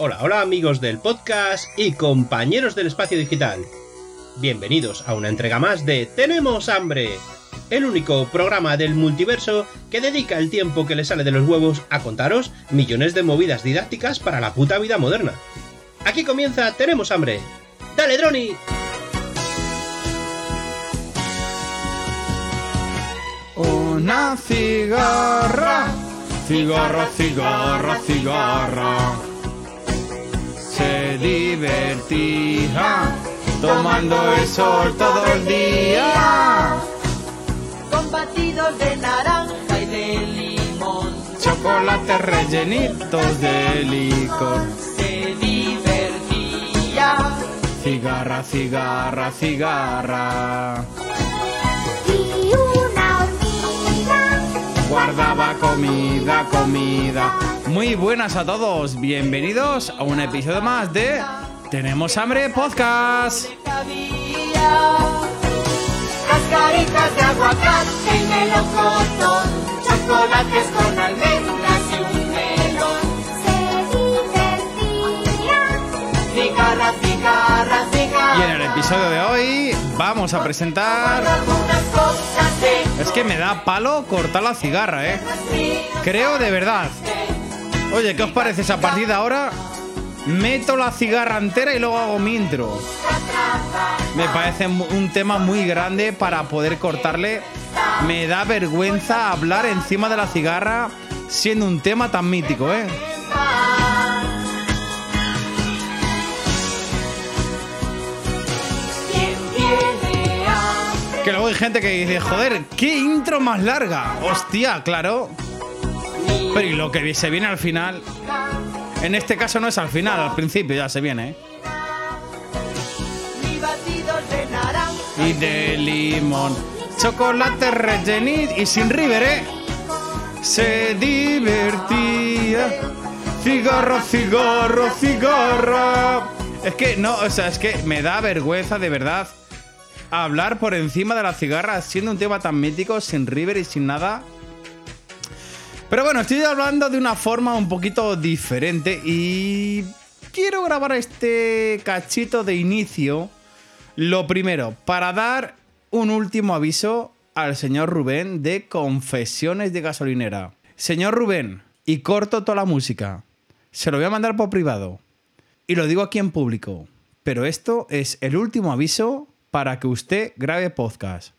Hola, hola amigos del podcast y compañeros del espacio digital. Bienvenidos a una entrega más de Tenemos hambre, el único programa del multiverso que dedica el tiempo que le sale de los huevos a contaros millones de movidas didácticas para la puta vida moderna. Aquí comienza Tenemos hambre. ¡Dale, Droni! Una cigarra, cigarra, cigarra, cigarra. Se divertía tomando el sol todo el día. con batidos de naranja y de limón. Chocolates rellenitos de licor. Se divertía. Cigarra, cigarra, cigarra. Guardaba comida, comida. Muy buenas a todos, bienvenidos a un episodio más de Tenemos hambre podcast. Cabía. Cascaritas de aguacate y melocotón. Chocolates con almendras y un melón. Se divertía. Cigarra, cigarra, cigarra. Y en el episodio de hoy vamos a presentar... Algunas cosas Es que me da palo cortar la cigarra, ¿eh? Creo de verdad. Oye, ¿qué os parece si a partir de ahora meto la cigarra entera y luego hago mi intro? Me parece un tema muy grande para poder cortarle. Me da vergüenza hablar encima de la cigarra siendo un tema tan mítico, ¿eh? Que luego hay gente que dice, joder, ¿qué intro más larga? Hostia, claro. Pero y lo que se viene al final. En este caso no es al final, al principio ya se viene, ¿eh? Y de limón. Chocolate rellenit y sin river, ¿eh? Se divertía. Cigarro, cigarro, cigarra. Es que no, o sea, es que me da vergüenza de verdad hablar por encima de la cigarra siendo un tema tan mítico, sin river y sin nada. Pero bueno, estoy hablando de una forma un poquito diferente y quiero grabar este cachito de inicio lo primero, para dar un último aviso al señor Rubén de Confesiones de Gasolinera. Señor Rubén, y corto toda la música. Se lo voy a mandar por privado. Y lo digo aquí en público. Pero esto es el último aviso para que usted grabe podcast.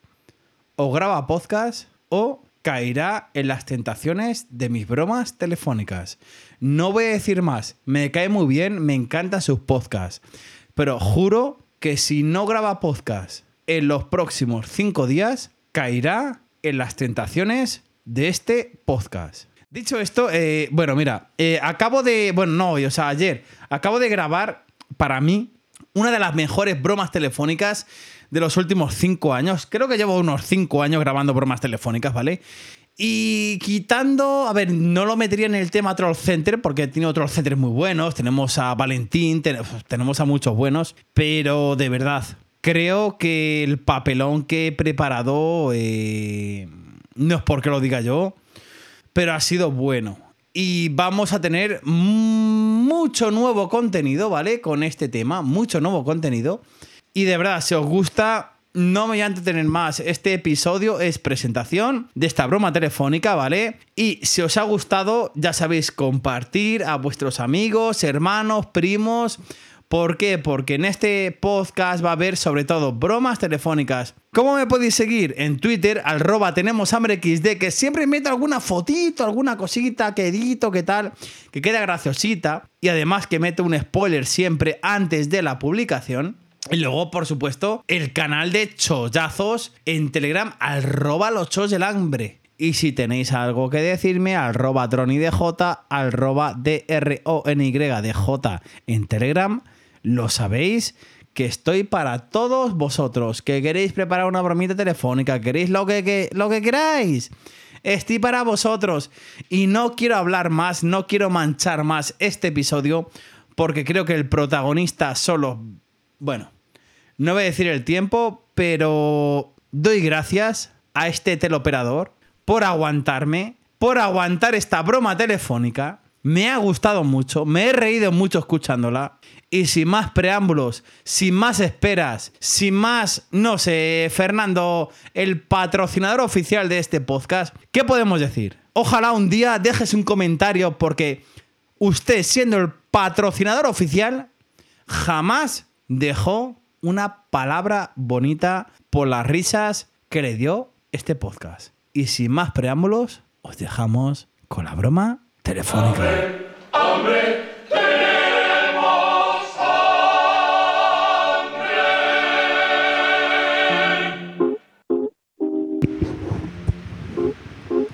O graba podcast o caerá en las tentaciones de mis bromas telefónicas. No voy a decir más. Me cae muy bien, me encantan sus podcasts. Pero juro que si no graba podcast en los próximos cinco días, caerá en las tentaciones de este podcast. Dicho esto, eh, bueno, mira, eh, acabo de. Bueno, no o sea, ayer. Acabo de grabar para mí una de las mejores bromas telefónicas de los últimos cinco años. Creo que llevo unos cinco años grabando bromas telefónicas, ¿vale? Y quitando, a ver, no lo metería en el tema Troll Center porque tiene otros centers muy buenos. Tenemos a Valentín, ten- tenemos a muchos buenos, pero de verdad, creo que el papelón que he preparado, eh, no es porque lo diga yo, pero ha sido bueno. Y vamos a tener mucho nuevo contenido, ¿vale? Con este tema, mucho nuevo contenido. Y de verdad, si os gusta, no me voy a entretener más. Este episodio es presentación de esta broma telefónica, ¿vale? Y si os ha gustado, ya sabéis, compartir a vuestros amigos, hermanos, primos. ¿Por qué? Porque en este podcast va a haber sobre todo bromas telefónicas. ¿Cómo me podéis seguir? En Twitter, arroba tenemos hambre XD, que siempre meto alguna fotito, alguna cosita que edito, que tal, que queda graciosita. Y además que meto un spoiler siempre antes de la publicación. Y luego, por supuesto, el canal de chollazos en Telegram, arroba los chos del hambre. Y si tenéis algo que decirme, arroba dronidj, arroba dronyDJ en Telegram, lo sabéis que estoy para todos vosotros. Que queréis preparar una bromita telefónica, queréis lo que, lo que queráis. Estoy para vosotros. Y no quiero hablar más, no quiero manchar más este episodio, porque creo que el protagonista solo. Bueno, no voy a decir el tiempo, pero doy gracias a este teleoperador por aguantarme, por aguantar esta broma telefónica Me ha gustado mucho, me he reído mucho escuchándola. Y sin más preámbulos, sin más esperas, sin más, no sé, Fernando, el patrocinador oficial de este podcast, ¿qué podemos decir? Ojalá un día dejes un comentario porque usted, siendo el patrocinador oficial, jamás dejó una palabra bonita por las risas que le dio este podcast. Y sin más preámbulos, os dejamos con la broma telefónica.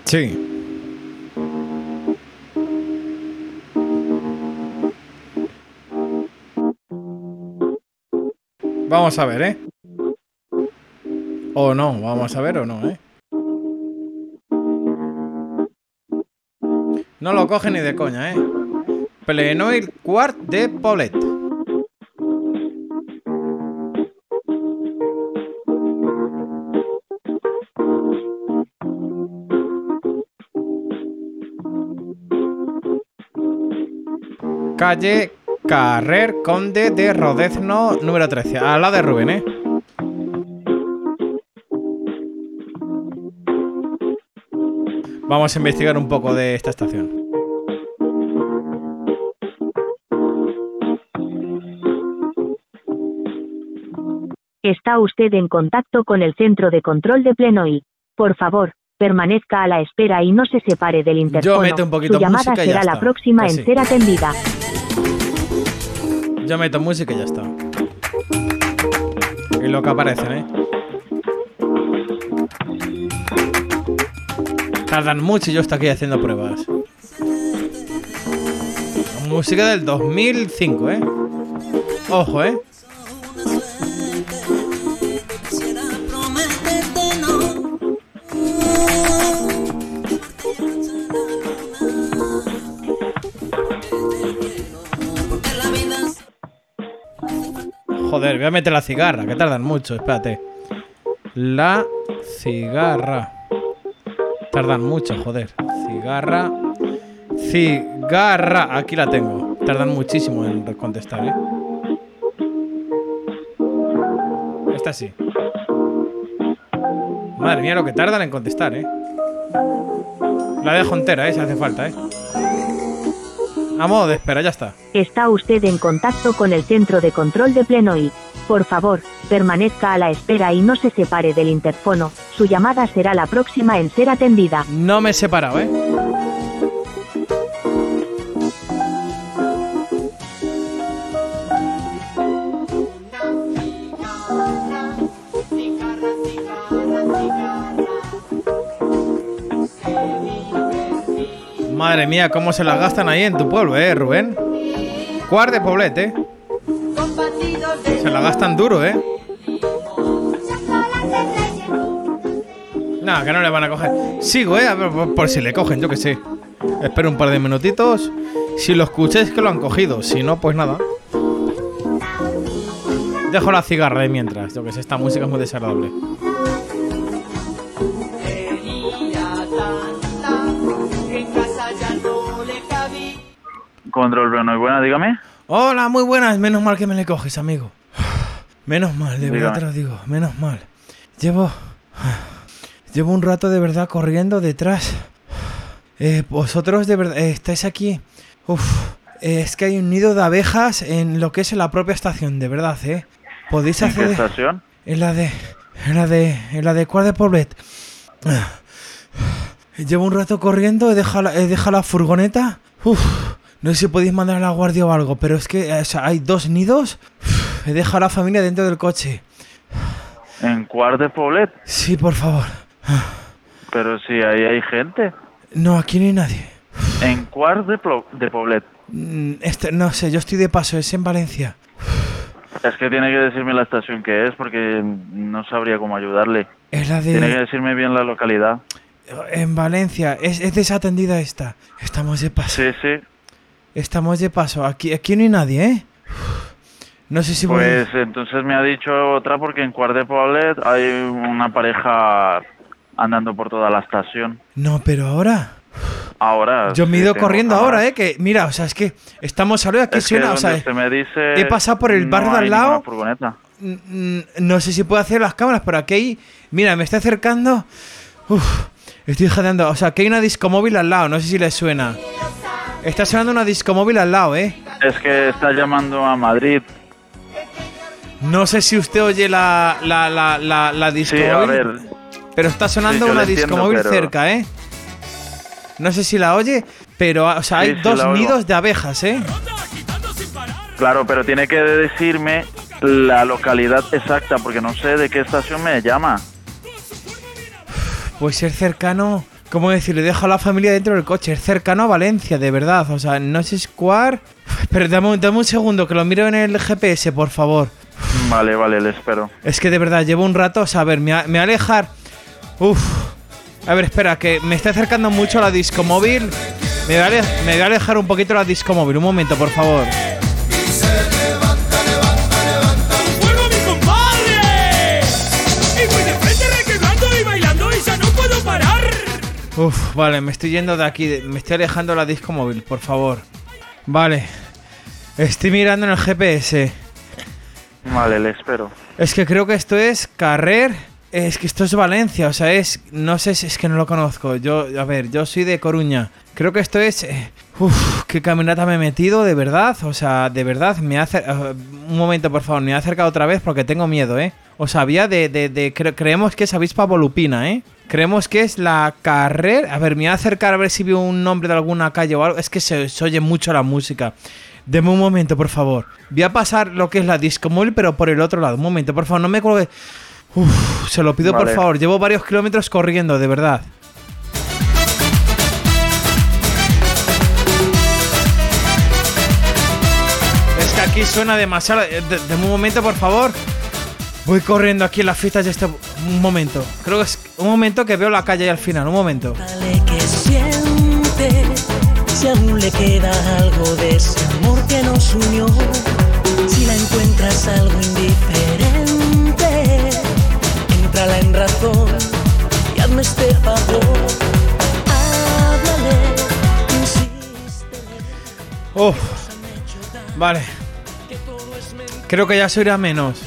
Sí. Vamos a ver, ¿eh? O no, vamos a ver o no, ¿eh? No lo coge ni de coña, ¿eh? Plenoir Quart de Poblet. Calle Carrer Conde de Rodezno, número 13. Al lado de Rubén, ¿eh? Vamos a investigar un poco de esta estación. Está usted en contacto con el centro de control de Plenoy. Por favor, permanezca a la espera y no se separe del interfono. meto un poquito Su llamada será la próxima Pues en ser atendida. Yo meto música y ya está. Y lo que aparecen, ¿eh? Tardan mucho y yo estoy aquí haciendo pruebas. Música del 2005, ¿eh? Ojo, ¿eh? Joder, voy a meter la cigarra, que tardan mucho, espérate. La cigarra. Tardan mucho, joder. Cigarra. Cigarra. Aquí la tengo. Tardan muchísimo en contestar, ¿eh? Esta sí. Madre mía, lo que tardan en contestar, ¿eh? La dejo entera, ¿eh? Si hace falta, ¿eh? A modo de espera, ya está. Está usted en contacto con el centro de control de Plenoy. Por favor, permanezca a la espera y no se separe del interfono. Su llamada será la próxima en ser atendida. No me he separado, ¿eh? Madre mía, cómo se las gastan ahí en tu pueblo, ¿eh, Rubén? Cuart de Poblet, ¿eh? Se la gastan duro, ¿eh? Nada, que no le van a coger. Sigo, ¿eh? Por, por si le cogen, yo que sé. Espero un par de minutitos. Si lo escucháis que lo han cogido. Si no, pues nada. Dejo la cigarra de mientras. Yo que sé, esta música es muy desagradable. Control Bruno buena, dígame. Hola, muy buenas. Menos mal que me le coges, amigo. Menos mal, de verdad te lo digo. Menos mal. Llevo. Llevo un rato de verdad corriendo detrás. Eh, vosotros de verdad eh, estáis aquí. Uf. eh, es que hay un nido de abejas en lo que es la propia estación, de verdad, ¿eh? Podéis ¿En qué hacer. estación? En la de. En la de. En la de Cuart de Poblet. Llevo un rato corriendo, he dejado la, he dejado la furgoneta. Uf, no sé si podéis mandar a la guardia o algo, pero es que o sea, hay dos nidos. Uf, he dejado a la familia dentro del coche. En Cuart de Poblet. Sí, por favor. Pero si ahí hay gente. No, aquí no hay nadie. En Cuart de, de Poblet. Mm, Este, no sé, yo estoy de paso, es en Valencia. Es que tiene que decirme la estación que es porque no sabría cómo ayudarle. Es la Tiene que de. decirme bien la localidad. En Valencia, es, es desatendida esta. Estamos de paso. Sí, sí. Estamos de paso. Aquí, aquí no hay nadie, ¿eh? No sé si voy- Pues entonces me ha dicho otra porque en Cuart de Poblet hay una pareja andando por toda la estación. No, pero ahora. Ahora. Yo me he sí ido corriendo ahora, ¿eh? Que, mira, o sea, es que estamos ahora aquí Es suena, o sea, me dice, he pasado por el no barrio de al lado. furgoneta. mm, no sé si puedo hacer las cámaras, pero aquí hay, mira, me está acercando. Uf, estoy jadeando. O sea, que hay una discomóvil al lado, no sé si les suena. Está sonando una discomóvil al lado, ¿eh? Es que está llamando a Madrid. No sé si usted oye la, la, la, la, la Sí, discomóvil. a ver. Pero está sonando Sí, una discomóvil pero- cerca, ¿eh? No sé si la oye, pero o sea, hay Sí, dos nidos de abejas, ¿eh? Claro, pero tiene que decirme la localidad exacta, porque no sé de qué estación me llama. Pues es cercano, ¿cómo decir? Le dejo a la familia dentro del coche. Es cercano a Valencia, de verdad. O sea, no sé Square. Pero dame, un- dame un segundo, que lo miro en el GPS, por favor. Vale, vale, le espero. Es que de verdad llevo un rato, o sea, a ver, me, me alejar. Uf. A ver, espera, que me está acercando mucho la discomóvil. Me voy, a me voy a alejar un poquito la discomóvil. Un momento, por favor. ¡Fuego, mi compadre! Y voy de frente requebrando y bailando y ya no puedo parar. Uf, vale, me estoy yendo de aquí. Me estoy alejando la discomóvil, por favor. Vale. Estoy mirando en el GPS. Vale, le espero. Es que creo que esto es Carrer. Es que esto es Valencia, o sea, es. No sé si es que no lo conozco. Yo, a ver, yo soy de Coruña. Creo que esto es. eh, uf, qué caminata me he metido, de verdad. O sea, de verdad, me hace. un momento, por favor, me he acercado otra vez porque tengo miedo, ¿eh? O sea, había de. de, de- cre- creemos que es avispa volupina, ¿eh? Creemos que es la Carrer. A ver, me voy a acercar a ver si veo un nombre de alguna calle o algo. Es que se, oye mucho la música. Deme un momento, por favor. Voy a pasar lo que es la disco móvil, pero por el otro lado. Un momento, por favor, no me colgue. Uf, se lo pido por favor. Llevo varios kilómetros corriendo, de verdad. Es que aquí suena demasiado. eh, de- Deme un momento, por favor. Voy corriendo aquí en las fiestas de este. Un momento. Creo que es un momento que veo la calle ahí al final. Un momento. Dale que siente, si aún le queda algo de ese amor que nos unió, si la encuentras algo indiferente, entrala en razón y hazme este favor. Háblale, insiste, Uf. Vale. Creo que ya se oirá menos.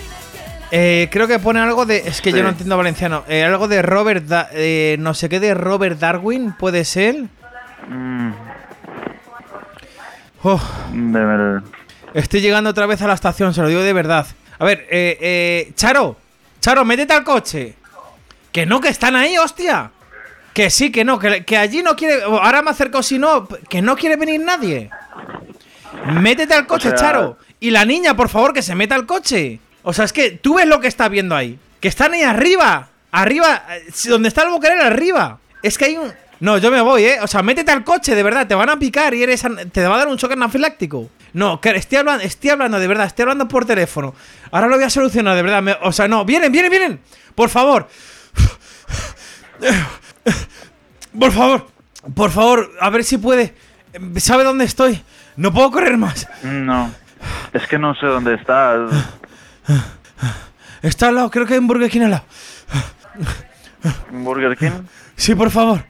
Eh, creo que pone algo de. Es que yo no entiendo valenciano. Eh, algo de Robert. Da- eh, no sé qué de Robert Darwin, ¿puede ser? Mm, Uf. de ver- Estoy llegando otra vez a la estación, se lo digo de verdad. A ver, eh, eh, Charo. Charo, métete al coche. Que no, que están ahí, hostia. Que sí, que no, que, que allí no quiere. Ahora me acerco si no. Que no quiere venir nadie. Métete al coche, sea- Charo. Y la niña, por favor, que se meta al coche. O sea, es que tú ves lo que está viendo ahí. Que están ahí arriba. Arriba. eh, Donde está el bucarel, arriba. Es que hay un. No, yo me voy, ¿eh? O sea, métete al coche, de verdad. Te van a picar y eres. Te va a dar un choque anafiláctico. No, que estoy hablando, estoy hablando, de verdad. Estoy hablando por teléfono. Ahora lo voy a solucionar, de verdad. me- o sea, no. Vienen, vienen, vienen. Por favor. Por favor. Por favor, a ver si puede. ¿Sabe dónde estoy? No puedo correr más. No. Es que no sé dónde estás. Está al lado, creo que hay un Burger King al lado. Burger King. Sí, por favor.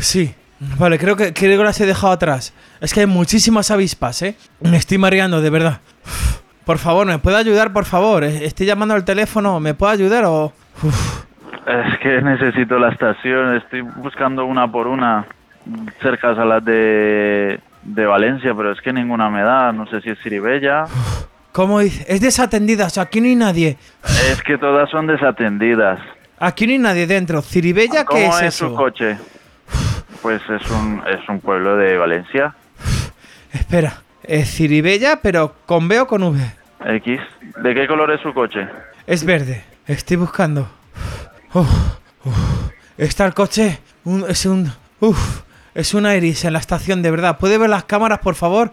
Sí. Vale, creo que, creo que las he dejado atrás. Es que hay muchísimas avispas, ¿eh? Me estoy mareando, de verdad. Por favor, ¿me puede ayudar, por favor? Eh, Estoy llamando al teléfono, ¿me puede ayudar o...? Uf. Es que necesito la estación. Estoy buscando una por una. Cercas a las de, de Valencia, pero es que ninguna me da. No sé si es Siribella. ¿Cómo dice? Es desatendida, o sea, aquí no hay nadie. Es que todas son desatendidas. Aquí no hay nadie dentro. Ciribella, ¿qué ¿Cómo es, es, eso? su coche? Pues es un, es un pueblo de Valencia. Espera, es Ciribella, pero con B o con V. X. ¿De qué color es su coche? Es verde. Estoy buscando. Uf, uf. Está el coche. Un- es un. Uf. Es un Iris en la estación, de verdad. ¿Puede ver las cámaras, por favor?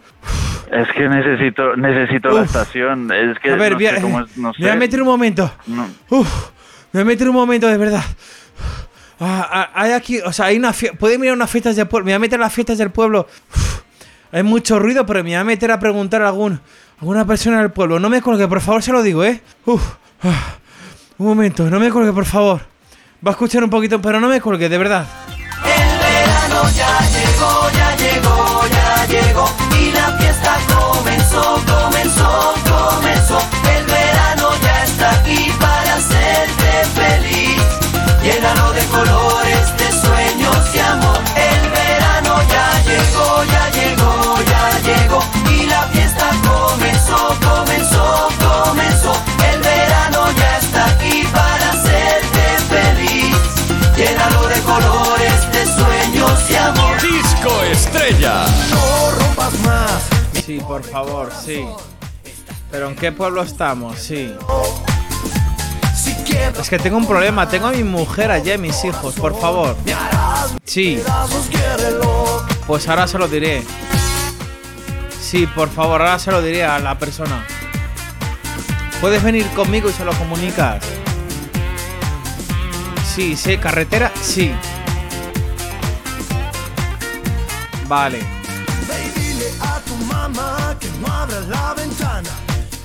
Es que necesito necesito la estación. Es que a ver, no voy a, sé cómo es- no me voy a meter un momento. No. Uf. Me voy a meter un momento, de verdad. Ah, ah, hay aquí, o sea, hay una fiesta. Puede mirar unas fiestas del pueblo. Me voy a meter a las fiestas del pueblo. Hay mucho ruido, pero me voy a meter a preguntar a algún, alguna persona del pueblo. No me colgue, por favor, se lo digo, ¿eh? Ah. Un momento, no me colgue, por favor. Va a escuchar un poquito, pero no me colgue, de verdad. El verano ya llegó, ya llegó, por favor, sí. Pero ¿en qué pueblo estamos? Sí. Es que tengo un problema, tengo a mi mujer allá y mis hijos, por favor. Sí. Pues ahora se lo diré. Sí, por favor, ahora se lo diré a la persona. ¿Puedes venir conmigo y se lo comunicas? Sí, sí, carretera, sí. Vale.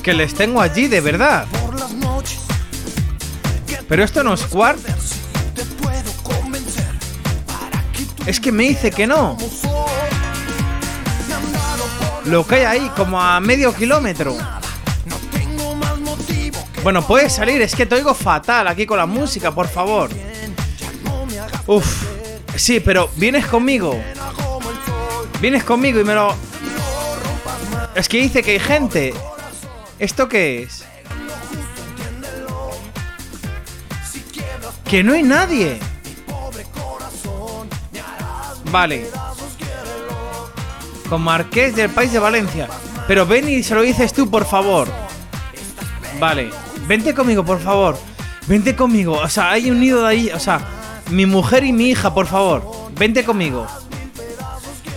Que les tengo allí, de verdad. Pero esto no es Quart. Es que me dice que no. Lo que hay ahí, como a medio kilómetro. Bueno, puedes salir, es que te oigo fatal aquí con la música, por favor. Uf. Sí, pero vienes conmigo. Vienes conmigo y me lo. Es que dice que hay gente. ¿Esto qué es? Que no hay nadie. Vale. Con Marqués del País de Valencia. Pero ven y se lo dices tú, por favor. Vale. Vente conmigo, por favor. Vente conmigo. O sea, hay un nido de ahí. O sea, mi mujer y mi hija, por favor. Vente conmigo.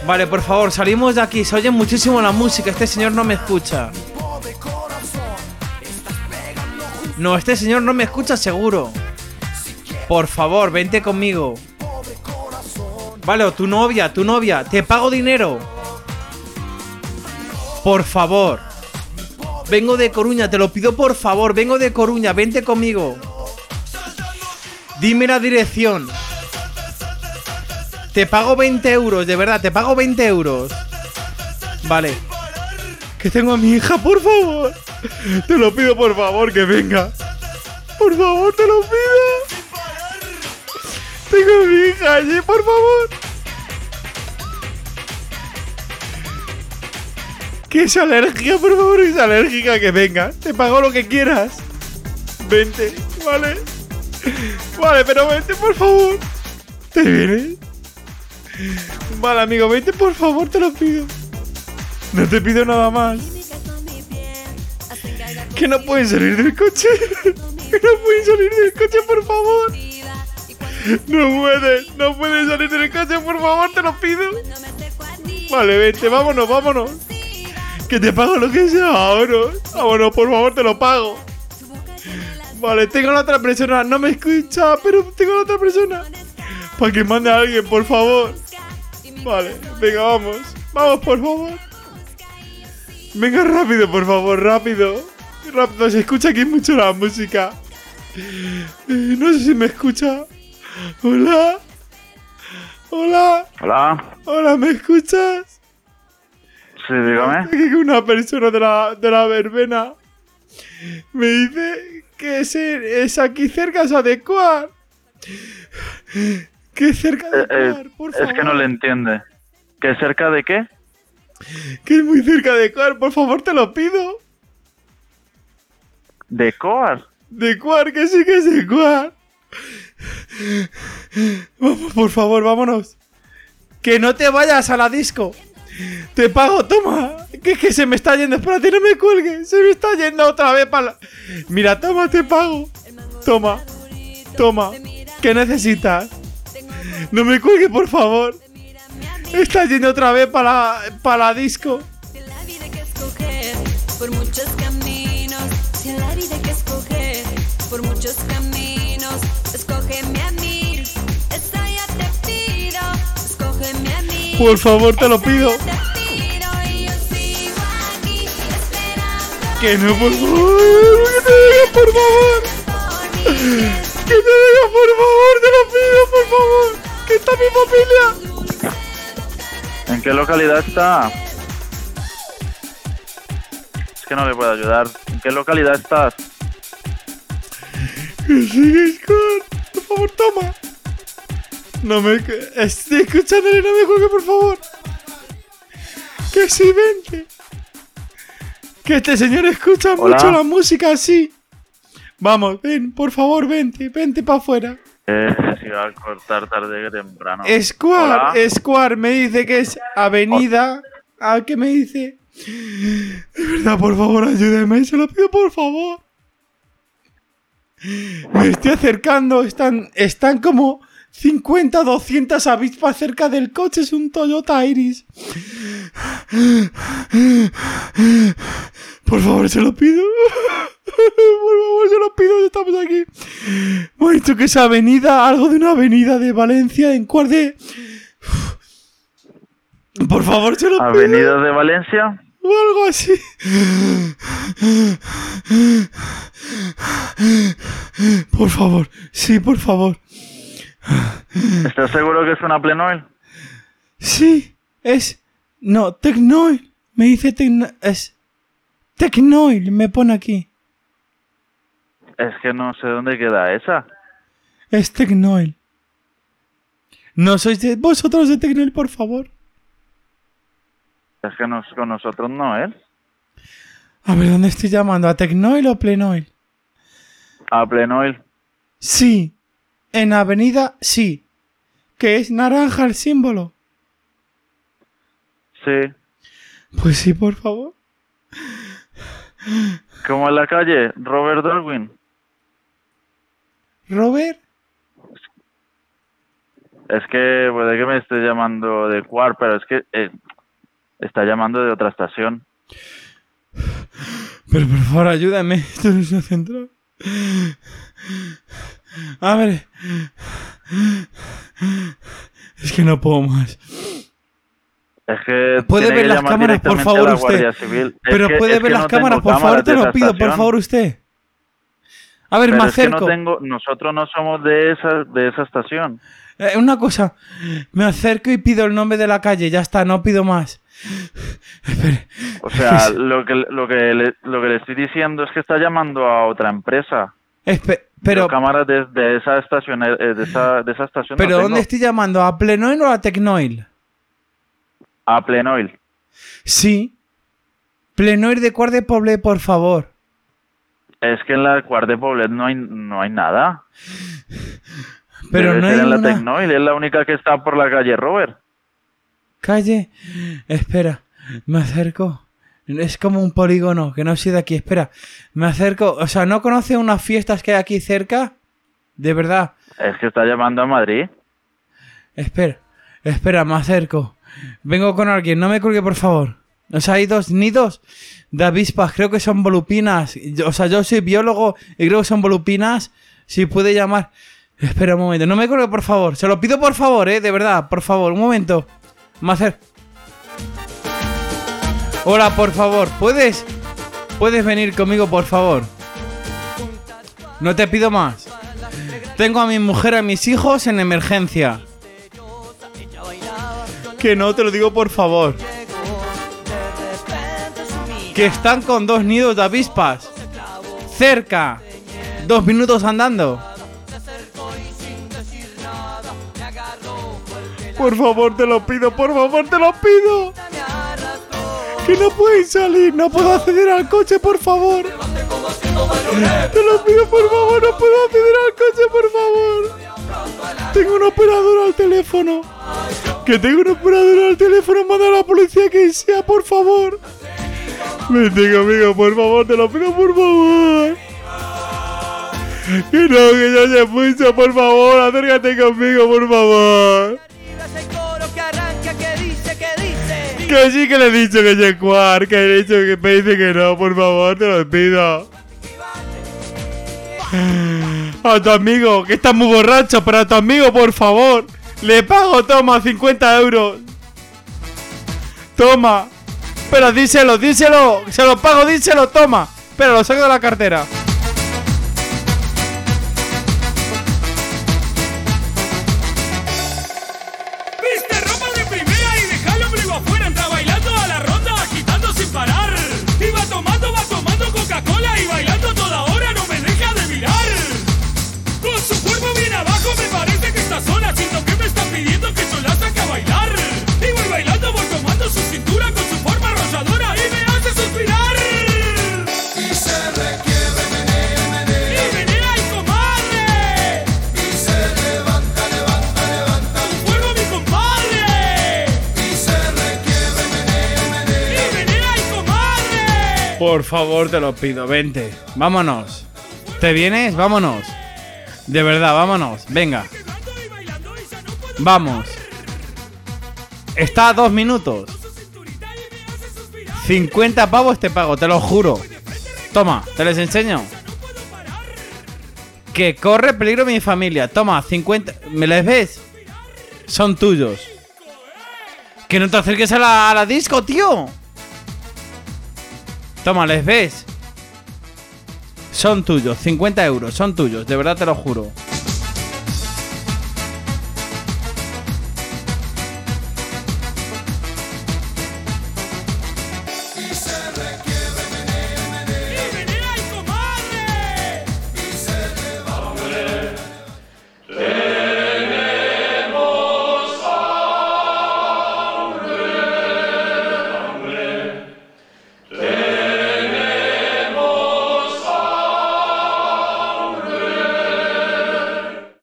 Vale, por favor, salimos de aquí. Se oye muchísimo la música. Este señor no me escucha. No, este señor no me escucha seguro. Por favor, vente conmigo. Vale, o tu novia, tu novia. Te pago dinero. Por favor. Vengo de Coruña, te lo pido por favor. Vengo de Coruña, vente conmigo. Dime la dirección. Te pago 20 euros, de verdad, te pago 20 euros. Vale. Que tengo a mi hija, por favor. Te lo pido, por favor, que venga. Por favor, te lo pido. Tengo a mi hija allí, por favor. Que es alérgica, por favor, es alérgica, que venga. Te pago lo que quieras. Vente, vale. Vale, pero vente, por favor. ¿Te vienes? Vale, amigo, vente, por favor, te lo pido. No te pido nada más. Que no pueden salir del coche. Que no pueden salir del coche, por favor. No pueden, no pueden salir del coche, por favor, te lo pido. Vale, vente, vámonos, vámonos. Que te pago lo que sea, vámonos. Vámonos, por favor, te lo pago. Vale, tengo a la otra persona, no me escucha, pero tengo a la otra persona. Para que mande a alguien, por favor. Vale, venga, vamos. Vamos, por favor. Venga rápido, por favor, rápido. Rápido, se escucha aquí mucho la música. Eh, no sé si me escucha. Hola. Hola. Hola, Hola, ¿me escuchas? sí, dígame. Aquí una persona de la, de la verbena me dice que es, es aquí cerca, es adecuar. Que cerca de Eh, eh, por favor. es que no le entiende. ¿Que cerca de qué? Que es muy cerca de Cuar, por favor, te lo pido. ¿De Coar? De Cuar, que sí que es de Cuar. Vamos, por favor, vámonos. Que no te vayas a la disco. Te pago, toma. Que es que se me está yendo. Espérate, no me cuelgues. Se me está yendo otra vez para la... Mira, toma, te pago. Toma. Toma. ¿Qué necesitas? No me cuelgue, por favor. Está yendo otra vez para para la disco. Si en la vida hay que escoger por muchos caminos, si en la vida hay que escoger por muchos caminos, escógeme a mí. Esta ya te pido, escógeme a mí. Por favor, te lo pido. Que no, por favor. Que te diga, por favor. Que te diga, por favor, te lo pido, por favor. Que está mi familia. ¿En qué localidad está? Es que no le puedo ayudar. ¿En qué localidad estás? Que sigues con... Por favor, toma. No me... Estoy escuchándole, no me cuelgue, por favor. Que sí, vente. Que este señor escucha Hola. mucho la música así. Vamos, ven, por favor, vente, vente para afuera. Eh, va a cortar tarde que temprano. Square, Hola. Square, me dice que es avenida. ¿A qué me dice? De verdad, por favor, ayúdeme, se lo pido por favor. Me estoy acercando, están, están como 50, 200 avispas cerca del coche, es un Toyota Iris. Por favor, se lo pido. Por favor, se lo pido, estamos aquí. Me ha dicho que es avenida, algo de una avenida de Valencia en cuál de... Por favor, se lo pido. Avenida de Valencia. O algo así. Por favor, sí, por favor. ¿Estás seguro que es una Plenoil? Sí, es... No, Tecnoil. Me dice Tecno... Es... Tecnoil, me pone aquí. Es que no sé dónde queda esa. Es Tecnoil. No sois de... Vosotros de Tecnoil, por favor. Es que nos, con nosotros no es. A ver, ¿dónde estoy llamando? ¿A Tecnoil o Plenoil? A Plenoil. Sí. En avenida, sí. Que es naranja el símbolo. Sí. Pues sí, por favor. ¿Cómo en la calle? Robert Darwin. Robert. Es que puede que me esté llamando de Cuar, pero es que eh, está llamando de otra estación. Pero por favor, ayúdame. Esto no es una central. A ver. Es que no puedo más. Es que ¿Puede ver que las cámaras, por favor, usted? Pero que- puede ver las no cámaras, por favor, te lo pido, por favor, usted. A ver, Pero me es que no acerco. tengo, nosotros no somos de esa, de esa estación. Eh, una cosa, me acerco y pido el nombre de la calle, ya está, no pido más. Espere. O sea, lo que, lo, que le, lo que le estoy diciendo es que está llamando a otra empresa. Espe- pero, Yo cámaras de, de esa estación, eh, de esa, de esa estación pero. ¿dónde estoy llamando? ¿A Plenoil o a Tecnoil? A Plenoil. Sí. Plenoil de Cuart de Poble, por favor. Es que en la Cuart de Poblet no hay, no hay nada. Pero Debe no hay en la una Tecnoil, es la única que está por la calle Robert. calle. Espera, me acerco. Es como un polígono, que no soy de aquí. Espera, me acerco. O sea, ¿no conoce unas fiestas que hay aquí cerca? De verdad. Es que está llamando a Madrid. Espera, espera, me acerco. Vengo con alguien, no me cuelgue, por favor. O sea, hay dos nidos de avispas, creo que son volupinas. O sea, yo soy biólogo y creo que son volupinas. Si puede llamar. Espera un momento, no me cuelgue, por favor. Se lo pido, por favor, eh, de verdad, por favor, un momento. Me acerco. Hola, por favor, ¿puedes? ¿Puedes venir conmigo, por favor? No te pido más. Tengo a mi mujer, a mis hijos en emergencia. Que no, te lo digo por favor. Que están con dos nidos de avispas. Cerca. Dos minutos andando. Por favor, te lo pido, por favor, te lo pido. Que no pueden salir, no puedo acceder al coche, por favor. Te lo pido, por favor, no puedo acceder al coche, por favor. Tengo un operador al teléfono. Que tengo un operador al teléfono, manda a la policía que sea, por favor. Vente conmigo, por favor, te lo pido, por favor. Que no, que ya se mucho, por favor, acércate conmigo, por favor. Que sí que le he dicho que se cuar, que he dicho que me dice que no, por favor, te lo pido. A tu amigo, que está muy borracho, pero a tu amigo, por favor. Le pago, toma, 50 euros. Toma. Pero díselo, díselo. Se lo pago, díselo, toma. Pero lo saco de la cartera. Favor, te lo pido, vente. Vámonos. ¿Te vienes? Vámonos. De verdad, vámonos. Venga. Vamos. Está a dos minutos. 50 pavos te pago, te lo juro. Toma, te les enseño. Que corre peligro mi familia. Toma, 50. ¿Me les ves? Son tuyos. Que no te acerques a la, a la disco, tío. Toma, ¿les ves? Son tuyos, 50 euros, son tuyos, de verdad te lo juro.